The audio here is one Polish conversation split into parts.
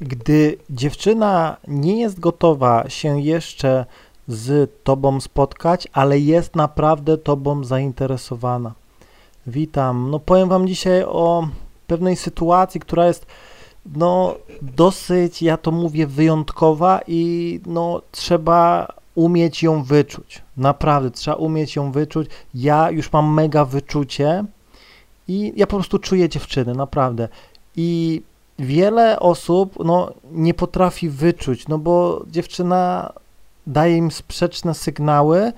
Gdy dziewczyna nie jest gotowa się jeszcze z tobą spotkać, ale jest naprawdę tobą zainteresowana. Witam. No powiem wam dzisiaj o pewnej sytuacji, która jest no dosyć, ja to mówię, wyjątkowa i no trzeba umieć ją wyczuć. Naprawdę, trzeba umieć ją wyczuć. Ja już mam mega wyczucie i ja po prostu czuję dziewczyny, naprawdę. I wiele osób no, nie potrafi wyczuć, no bo dziewczyna daje im sprzeczne sygnały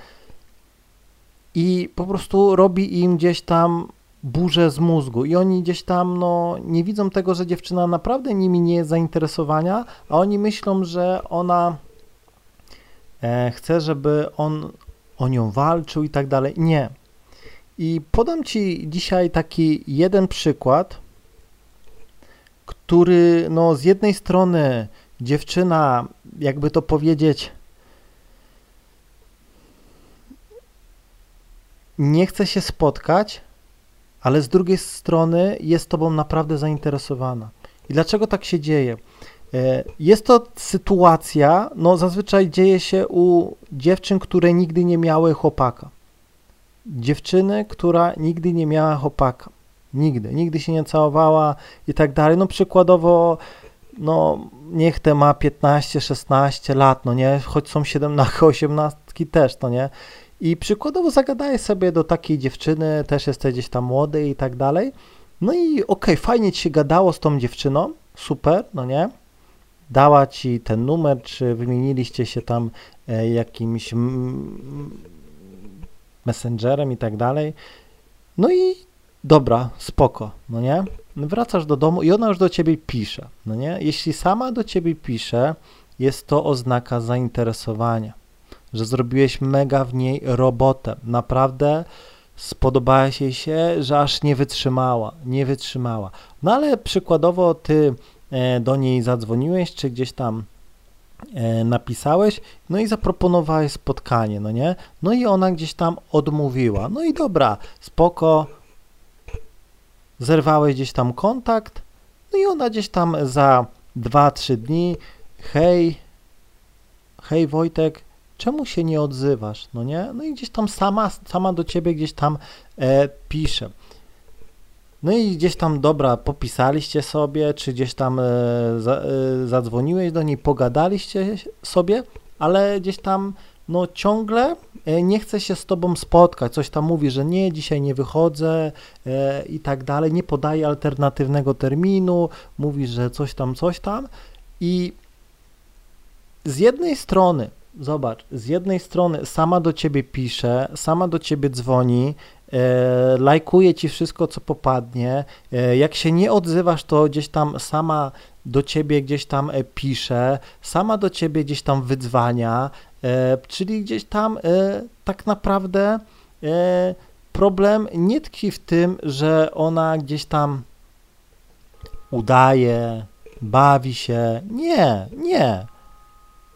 i po prostu robi im gdzieś tam burzę z mózgu i oni gdzieś tam no, nie widzą tego, że dziewczyna naprawdę nimi nie jest zainteresowania, a oni myślą, że ona e, chce, żeby on o nią walczył i tak dalej. Nie. I podam Ci dzisiaj taki jeden przykład, który no, z jednej strony dziewczyna, jakby to powiedzieć, nie chce się spotkać, ale z drugiej strony jest tobą naprawdę zainteresowana. I dlaczego tak się dzieje? E, jest to sytuacja, no zazwyczaj dzieje się u dziewczyn, które nigdy nie miały chłopaka. Dziewczyny, która nigdy nie miała chłopaka. Nigdy, nigdy się nie całowała i tak dalej. No przykładowo, no niech te ma 15-16 lat, no nie, choć są 17, 18 też, to nie. I przykładowo zagadaję sobie do takiej dziewczyny, też jesteś gdzieś tam młody i tak dalej. No i okej, okay, fajnie ci się gadało z tą dziewczyną, super, no nie? Dała ci ten numer, czy wymieniliście się tam e, jakimś messengerem i tak dalej. No i dobra, spoko, no nie? Wracasz do domu i ona już do ciebie pisze, no nie? Jeśli sama do ciebie pisze, jest to oznaka zainteresowania że zrobiłeś mega w niej robotę. Naprawdę spodobała się się, że aż nie wytrzymała, nie wytrzymała. No ale przykładowo ty e, do niej zadzwoniłeś, czy gdzieś tam e, napisałeś, no i zaproponowałeś spotkanie, no nie? No i ona gdzieś tam odmówiła. No i dobra, spoko, zerwałeś gdzieś tam kontakt, no i ona gdzieś tam za 2-3 dni, hej, hej Wojtek, czemu się nie odzywasz, no nie? No i gdzieś tam sama, sama do ciebie gdzieś tam e, pisze. No i gdzieś tam, dobra, popisaliście sobie, czy gdzieś tam e, za, e, zadzwoniłeś do niej, pogadaliście sobie, ale gdzieś tam, no ciągle e, nie chce się z tobą spotkać, coś tam mówi, że nie, dzisiaj nie wychodzę e, i tak dalej, nie podaje alternatywnego terminu, mówi, że coś tam, coś tam. I z jednej strony zobacz, z jednej strony sama do ciebie pisze, sama do ciebie dzwoni, e, lajkuje ci wszystko, co popadnie. E, jak się nie odzywasz, to gdzieś tam sama do ciebie gdzieś tam e, pisze, sama do ciebie gdzieś tam wydzwania, e, czyli gdzieś tam e, tak naprawdę problem nie tkwi w tym, że ona gdzieś tam udaje, bawi się. Nie, nie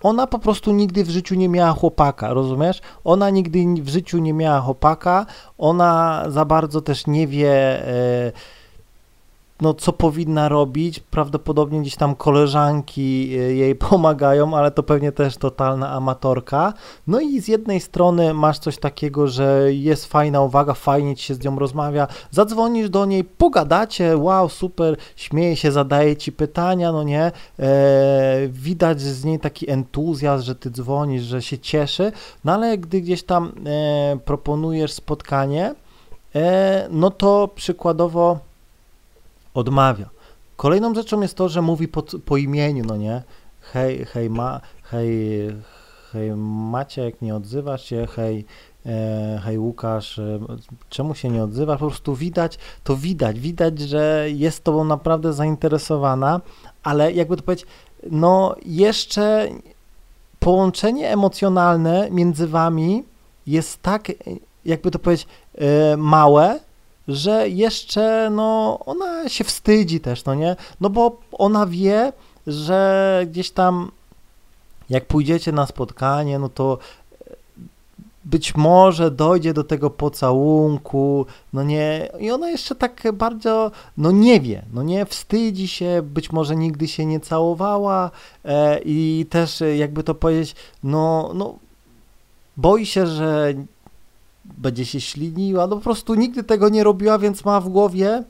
ona po prostu nigdy w życiu nie miała chłopaka, rozumiesz? Ona nigdy w życiu nie miała chłopaka, ona za bardzo też nie wie, e, no, co powinna robić. Prawdopodobnie gdzieś tam koleżanki e, jej pomagają, ale to pewnie też totalna amatorka. No i z jednej strony masz coś takiego, że jest fajna uwaga, fajnie ci się z nią rozmawia, zadzwonisz do niej, pogadacie, wow, super, śmieje się, zadaje ci pytania, no nie, e, widać z niej taki entuzjazm, że ty dzwonisz, że się cieszy, no ale gdy gdzieś tam e, proponujesz spotkanie, e, no to przykładowo odmawia. Kolejną rzeczą jest to, że mówi po, po imieniu, no nie? Hej, hej, ma, hej, hej Maciek, nie odzywasz się, hej, e, hej Łukasz, e, czemu się nie odzywasz? Po prostu widać, to widać, widać, że jest tobą naprawdę zainteresowana, ale jakby to powiedzieć, no jeszcze połączenie emocjonalne między wami jest tak, jakby to powiedzieć, e, małe, że jeszcze, no, ona się wstydzi też, no nie? No bo ona wie, że gdzieś tam, jak pójdziecie na spotkanie, no to być może dojdzie do tego pocałunku, no nie, i ona jeszcze tak bardzo, no nie wie, no nie, wstydzi się, być może nigdy się nie całowała e, i też e, jakby to powiedzieć, no, no boi się, że będzie się śliniła, no po prostu nigdy tego nie robiła, więc ma w głowie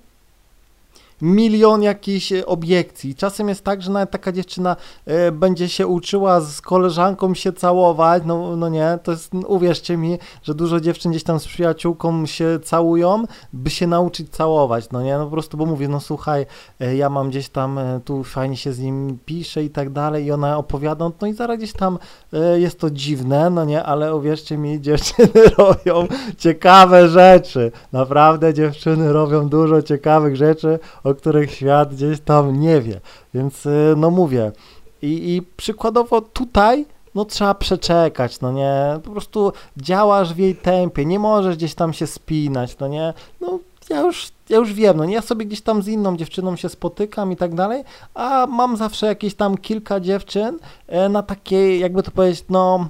milion jakichś e, obiekcji. Czasem jest tak, że nawet taka dziewczyna e, będzie się uczyła z koleżanką się całować, no, no nie, to jest, uwierzcie mi, że dużo dziewczyn gdzieś tam z przyjaciółką się całują, by się nauczyć całować, no nie, no po prostu, bo mówię, no słuchaj, e, ja mam gdzieś tam, tu fajnie się z nim pisze i tak dalej i ona opowiada, no i zaraz gdzieś tam jest to dziwne, no nie, ale uwierzcie mi, dziewczyny robią ciekawe rzeczy, naprawdę dziewczyny robią dużo ciekawych rzeczy, o o których świat gdzieś tam nie wie. Więc y, no mówię. I, i przykładowo tutaj no trzeba przeczekać, no nie, po prostu działasz w jej tempie, nie możesz gdzieś tam się spinać, no nie, no ja już, ja już wiem, no nie, ja sobie gdzieś tam z inną dziewczyną się spotykam i tak dalej, a mam zawsze jakieś tam kilka dziewczyn e, na takiej, jakby to powiedzieć, no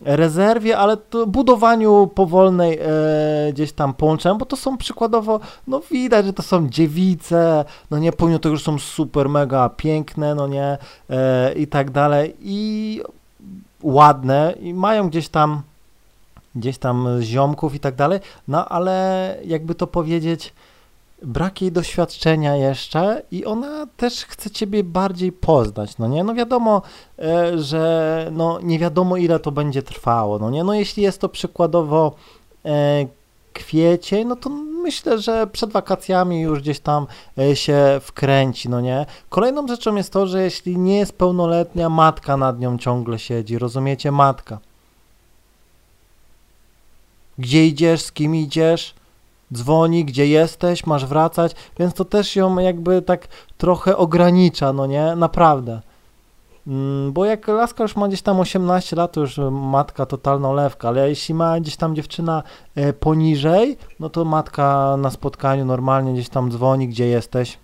rezerwie, ale to budowaniu powolnej e, gdzieś tam połączenia, bo to są przykładowo, no widać, że to są dziewice, no nie, pomimo tego, że są super, mega piękne, no nie, e, i tak dalej, i ładne, i mają gdzieś tam, gdzieś tam ziomków i tak dalej, no ale jakby to powiedzieć, brak jej doświadczenia jeszcze i ona też chce ciebie bardziej poznać, no nie? No wiadomo, e, że no nie wiadomo ile to będzie trwało, no nie? No jeśli jest to przykładowo e, kwiecień, no to myślę, że przed wakacjami już gdzieś tam e, się wkręci, no nie? Kolejną rzeczą jest to, że jeśli nie jest pełnoletnia, matka nad nią ciągle siedzi, rozumiecie? Matka. Gdzie idziesz, z kim idziesz? Dzwoni, gdzie jesteś, masz wracać, więc to też ją jakby tak trochę ogranicza, no nie, naprawdę. Mm, bo jak laska już ma gdzieś tam 18 lat, to już matka totalna lewka, ale jeśli ma gdzieś tam dziewczyna e, poniżej, no to matka na spotkaniu normalnie gdzieś tam dzwoni, gdzie jesteś,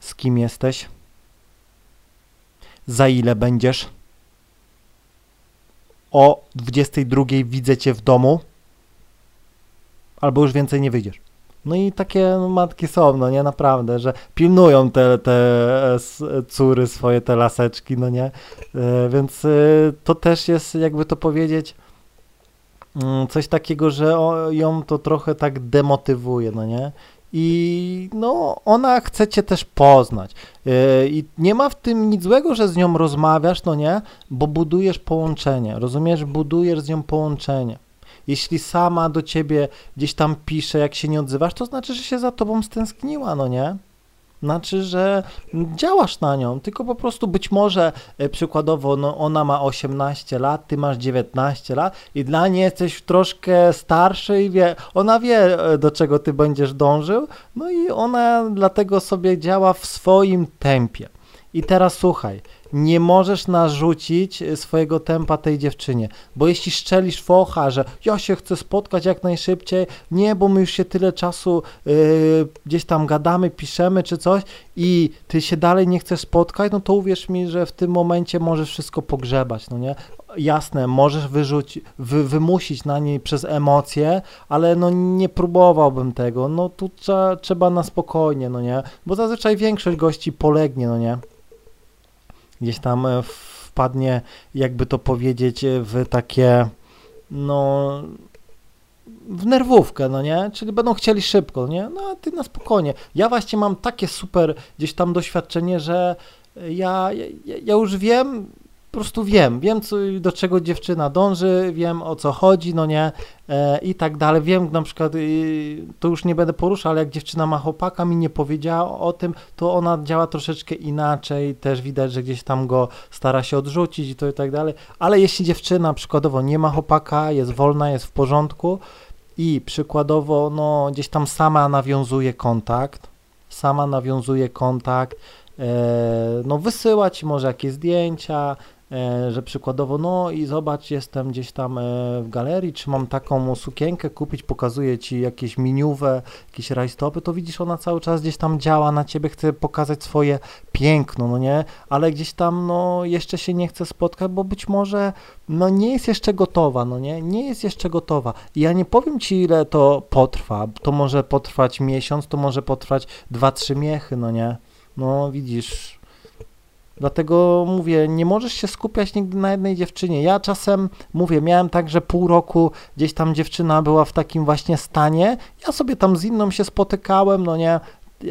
z kim jesteś, za ile będziesz, o 22 widzę cię w domu, albo już więcej nie wyjdziesz. No i takie matki są, no nie, naprawdę, że pilnują te, te e, córy swoje, te laseczki, no nie, e, więc e, to też jest, jakby to powiedzieć, mm, coś takiego, że ją to trochę tak demotywuje, no nie, i no, ona chce cię też poznać. I nie ma w tym nic złego, że z nią rozmawiasz, no nie, bo budujesz połączenie, rozumiesz, budujesz z nią połączenie. Jeśli sama do ciebie gdzieś tam pisze, jak się nie odzywasz, to znaczy, że się za tobą stęskniła, no nie? Znaczy, że działasz na nią, tylko po prostu być może e, przykładowo no, ona ma 18 lat, ty masz 19 lat i dla niej jesteś troszkę starszy i wie, ona wie e, do czego ty będziesz dążył, no i ona dlatego sobie działa w swoim tempie. I teraz słuchaj, nie możesz narzucić e, swojego tempa tej dziewczynie, bo jeśli szczelisz focha, że ja się chcę spotkać jak najszybciej, nie, bo my już się tyle czasu yy, gdzieś tam gadamy, piszemy czy coś i ty się dalej nie chcesz spotkać, no to uwierz mi, że w tym momencie możesz wszystko pogrzebać, no nie? Jasne, możesz wyrzucić, wy, wymusić na niej przez emocje, ale no nie próbowałbym tego, no tu trzeba na spokojnie, no nie? Bo zazwyczaj większość gości polegnie, no nie? Gdzieś tam e, wpadnie, jakby to powiedzieć, e, w takie, no, w nerwówkę, no nie? Czyli będą chcieli szybko, nie? No a ty na spokojnie. Ja właśnie mam takie super gdzieś tam doświadczenie, że ja, ja, ja już wiem, po prostu wiem, wiem co, do czego dziewczyna dąży, wiem o co chodzi, no nie, e, i tak dalej. Wiem na przykład, y, to już nie będę poruszał, ale jak dziewczyna ma chłopaka, mi nie powiedziała o tym, to ona działa troszeczkę inaczej, też widać, że gdzieś tam go stara się odrzucić i to i tak dalej. Ale jeśli dziewczyna przykładowo nie ma chłopaka, jest wolna, jest w porządku i przykładowo, no gdzieś tam sama nawiązuje kontakt, sama nawiązuje kontakt, e, no wysyłać może jakieś zdjęcia, że przykładowo, no i zobacz, jestem gdzieś tam e, w galerii, czy mam taką sukienkę kupić, pokazuję ci jakieś miniuwe, jakieś rajstopy, to widzisz, ona cały czas gdzieś tam działa na ciebie, chce pokazać swoje piękno, no nie, ale gdzieś tam, no, jeszcze się nie chce spotkać, bo być może, no, nie jest jeszcze gotowa, no nie, nie jest jeszcze gotowa. I ja nie powiem ci, ile to potrwa, to może potrwać miesiąc, to może potrwać dwa, trzy miechy, no nie, no, widzisz, Dlatego mówię, nie możesz się skupiać nigdy na jednej dziewczynie. Ja czasem mówię, miałem tak, że pół roku gdzieś tam dziewczyna była w takim właśnie stanie. Ja sobie tam z inną się spotykałem, no nie,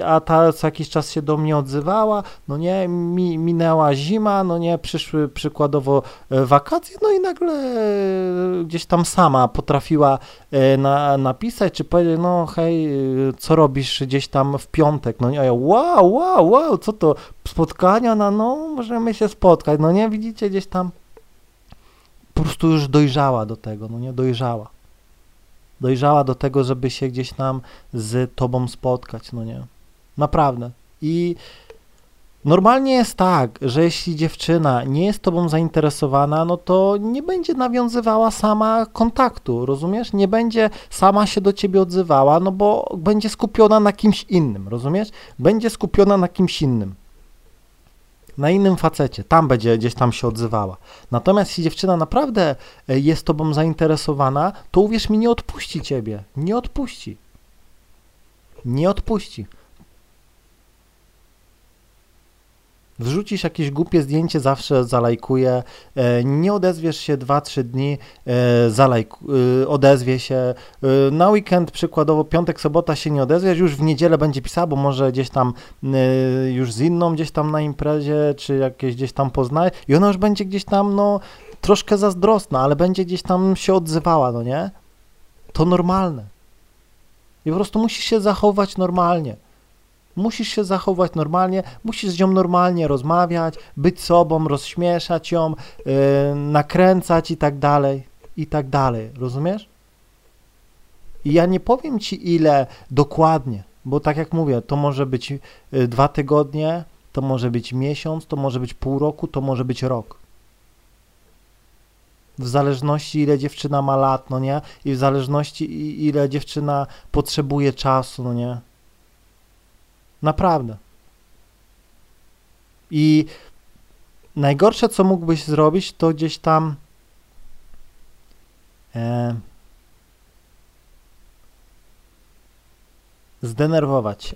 a ta co jakiś czas się do mnie odzywała, no nie, mi, minęła zima, no nie, przyszły przykładowo e, wakacje, no i nagle e, gdzieś tam sama potrafiła e, na, napisać, czy powiedzieć, no hej, co robisz gdzieś tam w piątek, no nie, a ja, wow, wow, wow, co to, spotkania, no, no, możemy się spotkać, no nie, widzicie, gdzieś tam po prostu już dojrzała do tego, no nie, dojrzała. Dojrzała do tego, żeby się gdzieś tam z tobą spotkać, no nie. Naprawdę. I normalnie jest tak, że jeśli dziewczyna nie jest tobą zainteresowana, no to nie będzie nawiązywała sama kontaktu, rozumiesz? Nie będzie sama się do ciebie odzywała, no bo będzie skupiona na kimś innym, rozumiesz? Będzie skupiona na kimś innym. Na innym facecie, tam będzie gdzieś tam się odzywała. Natomiast jeśli dziewczyna naprawdę e, jest tobą zainteresowana, to uwierz mi, nie odpuści ciebie. Nie odpuści. Nie odpuści. Wrzucisz jakieś głupie zdjęcie, zawsze zalajkuję. E, nie odezwiesz się 2-3 dni, e, zalajk, e, odezwie się. Na weekend, przykładowo piątek, sobota się nie odezwiesz, już w niedzielę będzie pisała, bo może gdzieś tam już z inną gdzieś tam na imprezie, czy jakieś gdzieś tam poznaje i ona już będzie gdzieś tam, no, troszkę zazdrosna, ale będzie gdzieś tam się odzywała, no nie? To normalne. I po prostu musisz się zachować normalnie. Musisz się zachować normalnie, musisz z nią normalnie rozmawiać, być sobą, rozśmieszać ją, yy, nakręcać i tak dalej, i tak dalej, rozumiesz? I ja nie powiem ci ile dokładnie, bo tak jak mówię, to może być yy, dwa tygodnie, to może być miesiąc, to może być pół roku, to może być rok. W zależności ile dziewczyna ma lat, no nie? I w zależności ile dziewczyna potrzebuje czasu, no nie? Naprawdę. I najgorsze, co mógłbyś zrobić, to gdzieś tam e, zdenerwować się.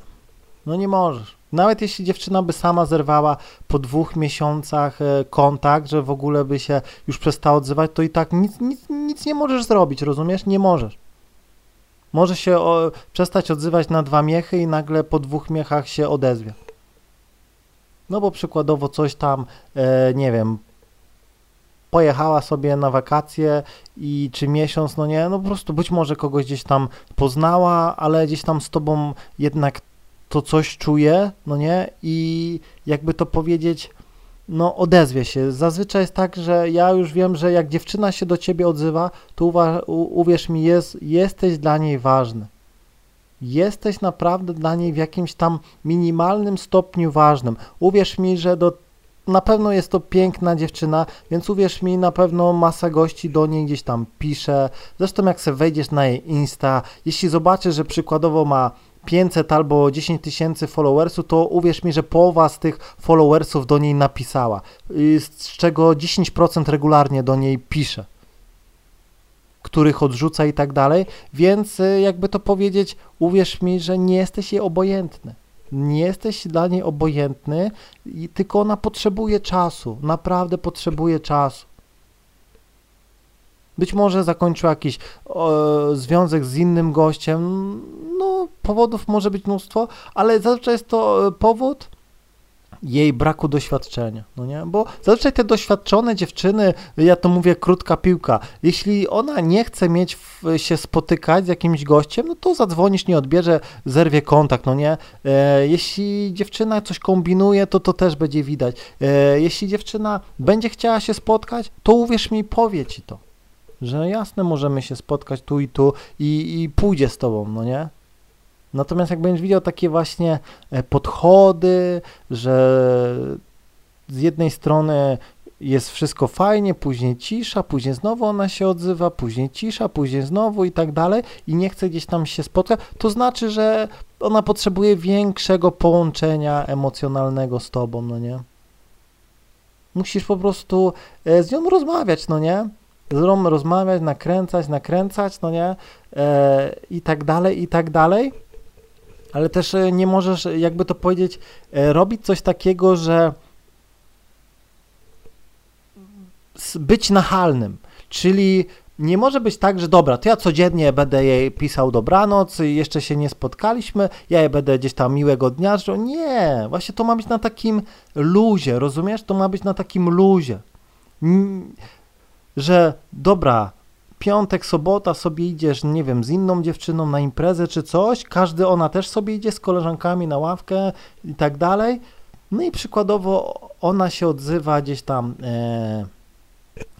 No nie możesz. Nawet jeśli dziewczyna by sama zerwała po dwóch miesiącach e, kontakt, że w ogóle by się już przestała odzywać, to i tak nic, nic, nic nie możesz zrobić, rozumiesz? Nie możesz może się o, przestać odzywać na dwa miechy i nagle po dwóch miechach się odezwie. No bo przykładowo coś tam, e, nie wiem, pojechała sobie na wakacje i czy miesiąc, no nie, no po prostu być może kogoś gdzieś tam poznała, ale gdzieś tam z tobą jednak to coś czuje, no nie, i jakby to powiedzieć, no odezwie się. Zazwyczaj jest tak, że ja już wiem, że jak dziewczyna się do ciebie odzywa, to uwierz mi, jest, jesteś dla niej ważny. Jesteś naprawdę dla niej w jakimś tam minimalnym stopniu ważnym. Uwierz mi, że do, na pewno jest to piękna dziewczyna, więc uwierz mi, na pewno masa gości do niej gdzieś tam pisze. Zresztą jak sobie wejdziesz na jej Insta, jeśli zobaczysz, że przykładowo ma 500 albo 10 tysięcy followersów, to uwierz mi, że połowa z tych followersów do niej napisała, z czego 10% regularnie do niej pisze, których odrzuca i tak dalej, więc y, jakby to powiedzieć, uwierz mi, że nie jesteś jej obojętny. Nie jesteś dla niej obojętny, tylko ona potrzebuje czasu, naprawdę potrzebuje czasu. Być może zakończył jakiś o, związek z innym gościem. No, powodów może być mnóstwo, ale zazwyczaj jest to e, powód jej braku doświadczenia, no nie? Bo zazwyczaj te doświadczone dziewczyny, ja to mówię krótka piłka, jeśli ona nie chce mieć się spotykać z jakimś gościem, no to zadzwonisz, nie odbierze, zerwie kontakt, no nie? E, jeśli dziewczyna coś kombinuje, to to też będzie widać. E, jeśli dziewczyna będzie chciała się spotkać, to uwierz mi, powie ci to że jasne, możemy się spotkać tu i tu i, i pójdzie z tobą, no nie? Natomiast jak będziesz widział takie właśnie e, podchody, że z jednej strony jest wszystko fajnie, później cisza, później znowu ona się odzywa, później cisza, później znowu i tak dalej i nie chce gdzieś tam się spotkać, to znaczy, że ona potrzebuje większego połączenia emocjonalnego z tobą, no nie? Musisz po prostu e, z nią rozmawiać, no nie? Z rozmawiać, nakręcać, nakręcać, no nie? E, I tak dalej, i tak dalej. Ale też e, nie możesz, jakby to powiedzieć, e, robić coś takiego, że być nachalnym, czyli nie może być tak, że dobra, to ja codziennie będę jej pisał dobranoc, jeszcze się nie spotkaliśmy, ja jej będę gdzieś tam miłego dnia, że nie, właśnie to ma być na takim luzie, rozumiesz? To ma być na takim luzie, że dobra, piątek, sobota sobie idziesz, nie wiem, z inną dziewczyną na imprezę czy coś, każdy, ona też sobie idzie z koleżankami na ławkę i tak dalej, no i przykładowo ona się odzywa gdzieś tam... E,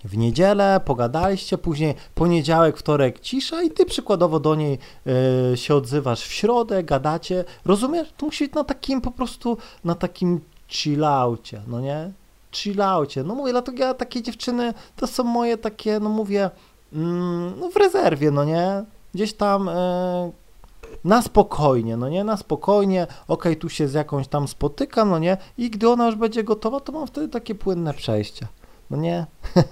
w niedzielę, pogadaliście, później poniedziałek, wtorek cisza i ty przykładowo do niej y, się odzywasz w środę, gadacie, rozumiesz? To musi być na takim po prostu, na takim chillaucie, no nie? Chillaucie, no mówię, dlatego ja takie dziewczyny, to są moje takie, no mówię, mm, no w rezerwie, no nie? Gdzieś tam... Y, na spokojnie, no nie, na spokojnie, okej, okay, tu się z jakąś tam spotykam, no nie, i gdy ona już będzie gotowa, to mam wtedy takie płynne przejście. No nie?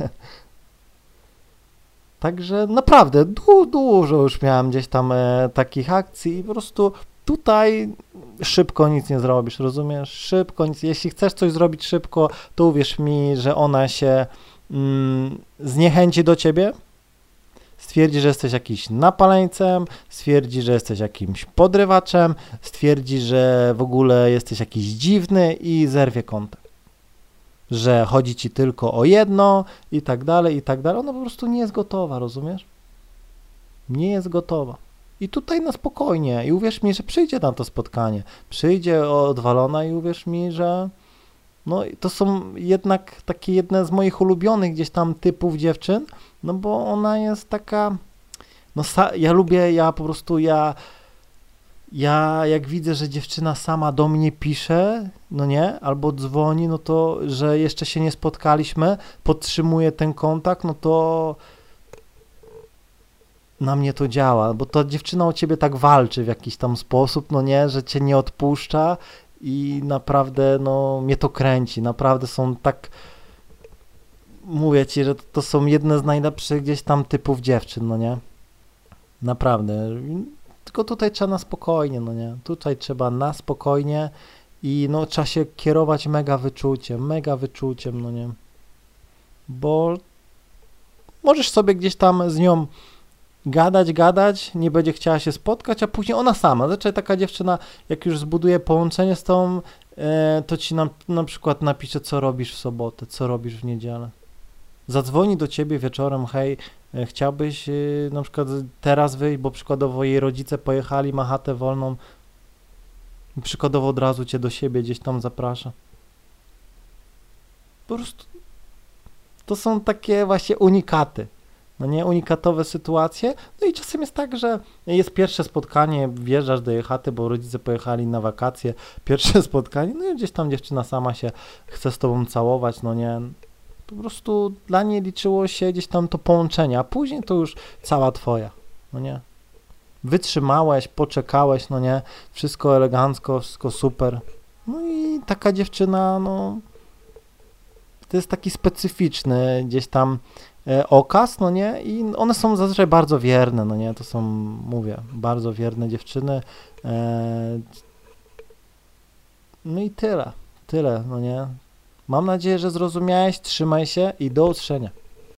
Także naprawdę du dużo już miałem gdzieś tam e, takich akcji i po prostu tutaj szybko nic nie zrobisz, rozumiesz? Szybko nic. Jeśli chcesz coś zrobić szybko, to uwierz mi, że ona się mm, zniechęci do ciebie, stwierdzi, że jesteś jakiś napaleńcem, stwierdzi, że jesteś jakimś podrywaczem, stwierdzi, że w ogóle jesteś jakiś dziwny i zerwie kontakt że chodzi ci tylko o jedno i tak dalej, i tak dalej. Ona po prostu nie jest gotowa, rozumiesz? Nie jest gotowa. I tutaj na spokojnie. I uwierz mi, że przyjdzie na to spotkanie. Przyjdzie odwalona i uwierz mi, że no to są jednak takie jedne z moich ulubionych gdzieś tam typów dziewczyn, no bo ona jest taka, no ja lubię, ja po prostu, ja ja jak widzę, że dziewczyna sama do mnie pisze, no nie, albo dzwoni, no to, że jeszcze się nie spotkaliśmy, podtrzymuje ten kontakt, no to na mnie to działa, bo ta dziewczyna o ciebie tak walczy w jakiś tam sposób, no nie, że cię nie odpuszcza i naprawdę, no, mnie to kręci, naprawdę są tak, mówię ci, że to są jedne z najlepszych gdzieś tam typów dziewczyn, no nie, naprawdę, tylko tutaj trzeba na spokojnie, no nie? Tutaj trzeba na spokojnie i no trzeba się kierować mega wyczuciem, mega wyczuciem, no nie? Bo możesz sobie gdzieś tam z nią gadać, gadać, nie będzie chciała się spotkać, a później ona sama. Zazwyczaj taka dziewczyna, jak już zbuduje połączenie z tą, e, to ci na, na przykład napisze, co robisz w sobotę, co robisz w niedzielę. Zadzwoni do ciebie wieczorem, hej, E, chciałbyś y, na przykład teraz wyjść, bo przykładowo jej rodzice pojechali, ma chatę wolną, przykładowo od razu cię do siebie gdzieś tam zaprasza. Po prostu to są takie właśnie unikaty. No nie, unikatowe sytuacje. No i czasem jest tak, że jest pierwsze spotkanie, wjeżdżasz do jej chaty, bo rodzice pojechali na wakacje, pierwsze spotkanie, no i gdzieś tam dziewczyna sama się chce z tobą całować, no nie, po prostu dla niej liczyło się gdzieś tam to połączenie, a później to już cała twoja, no nie? Wytrzymałeś, poczekałeś, no nie? Wszystko elegancko, wszystko super. No i taka dziewczyna, no to jest taki specyficzny gdzieś tam okaz, no nie? I one są zazwyczaj bardzo wierne, no nie? To są, mówię, bardzo wierne dziewczyny. E, no i tyle, tyle, no nie? Mam nadzieję, że zrozumiałeś. Trzymaj się i do usłyszenia.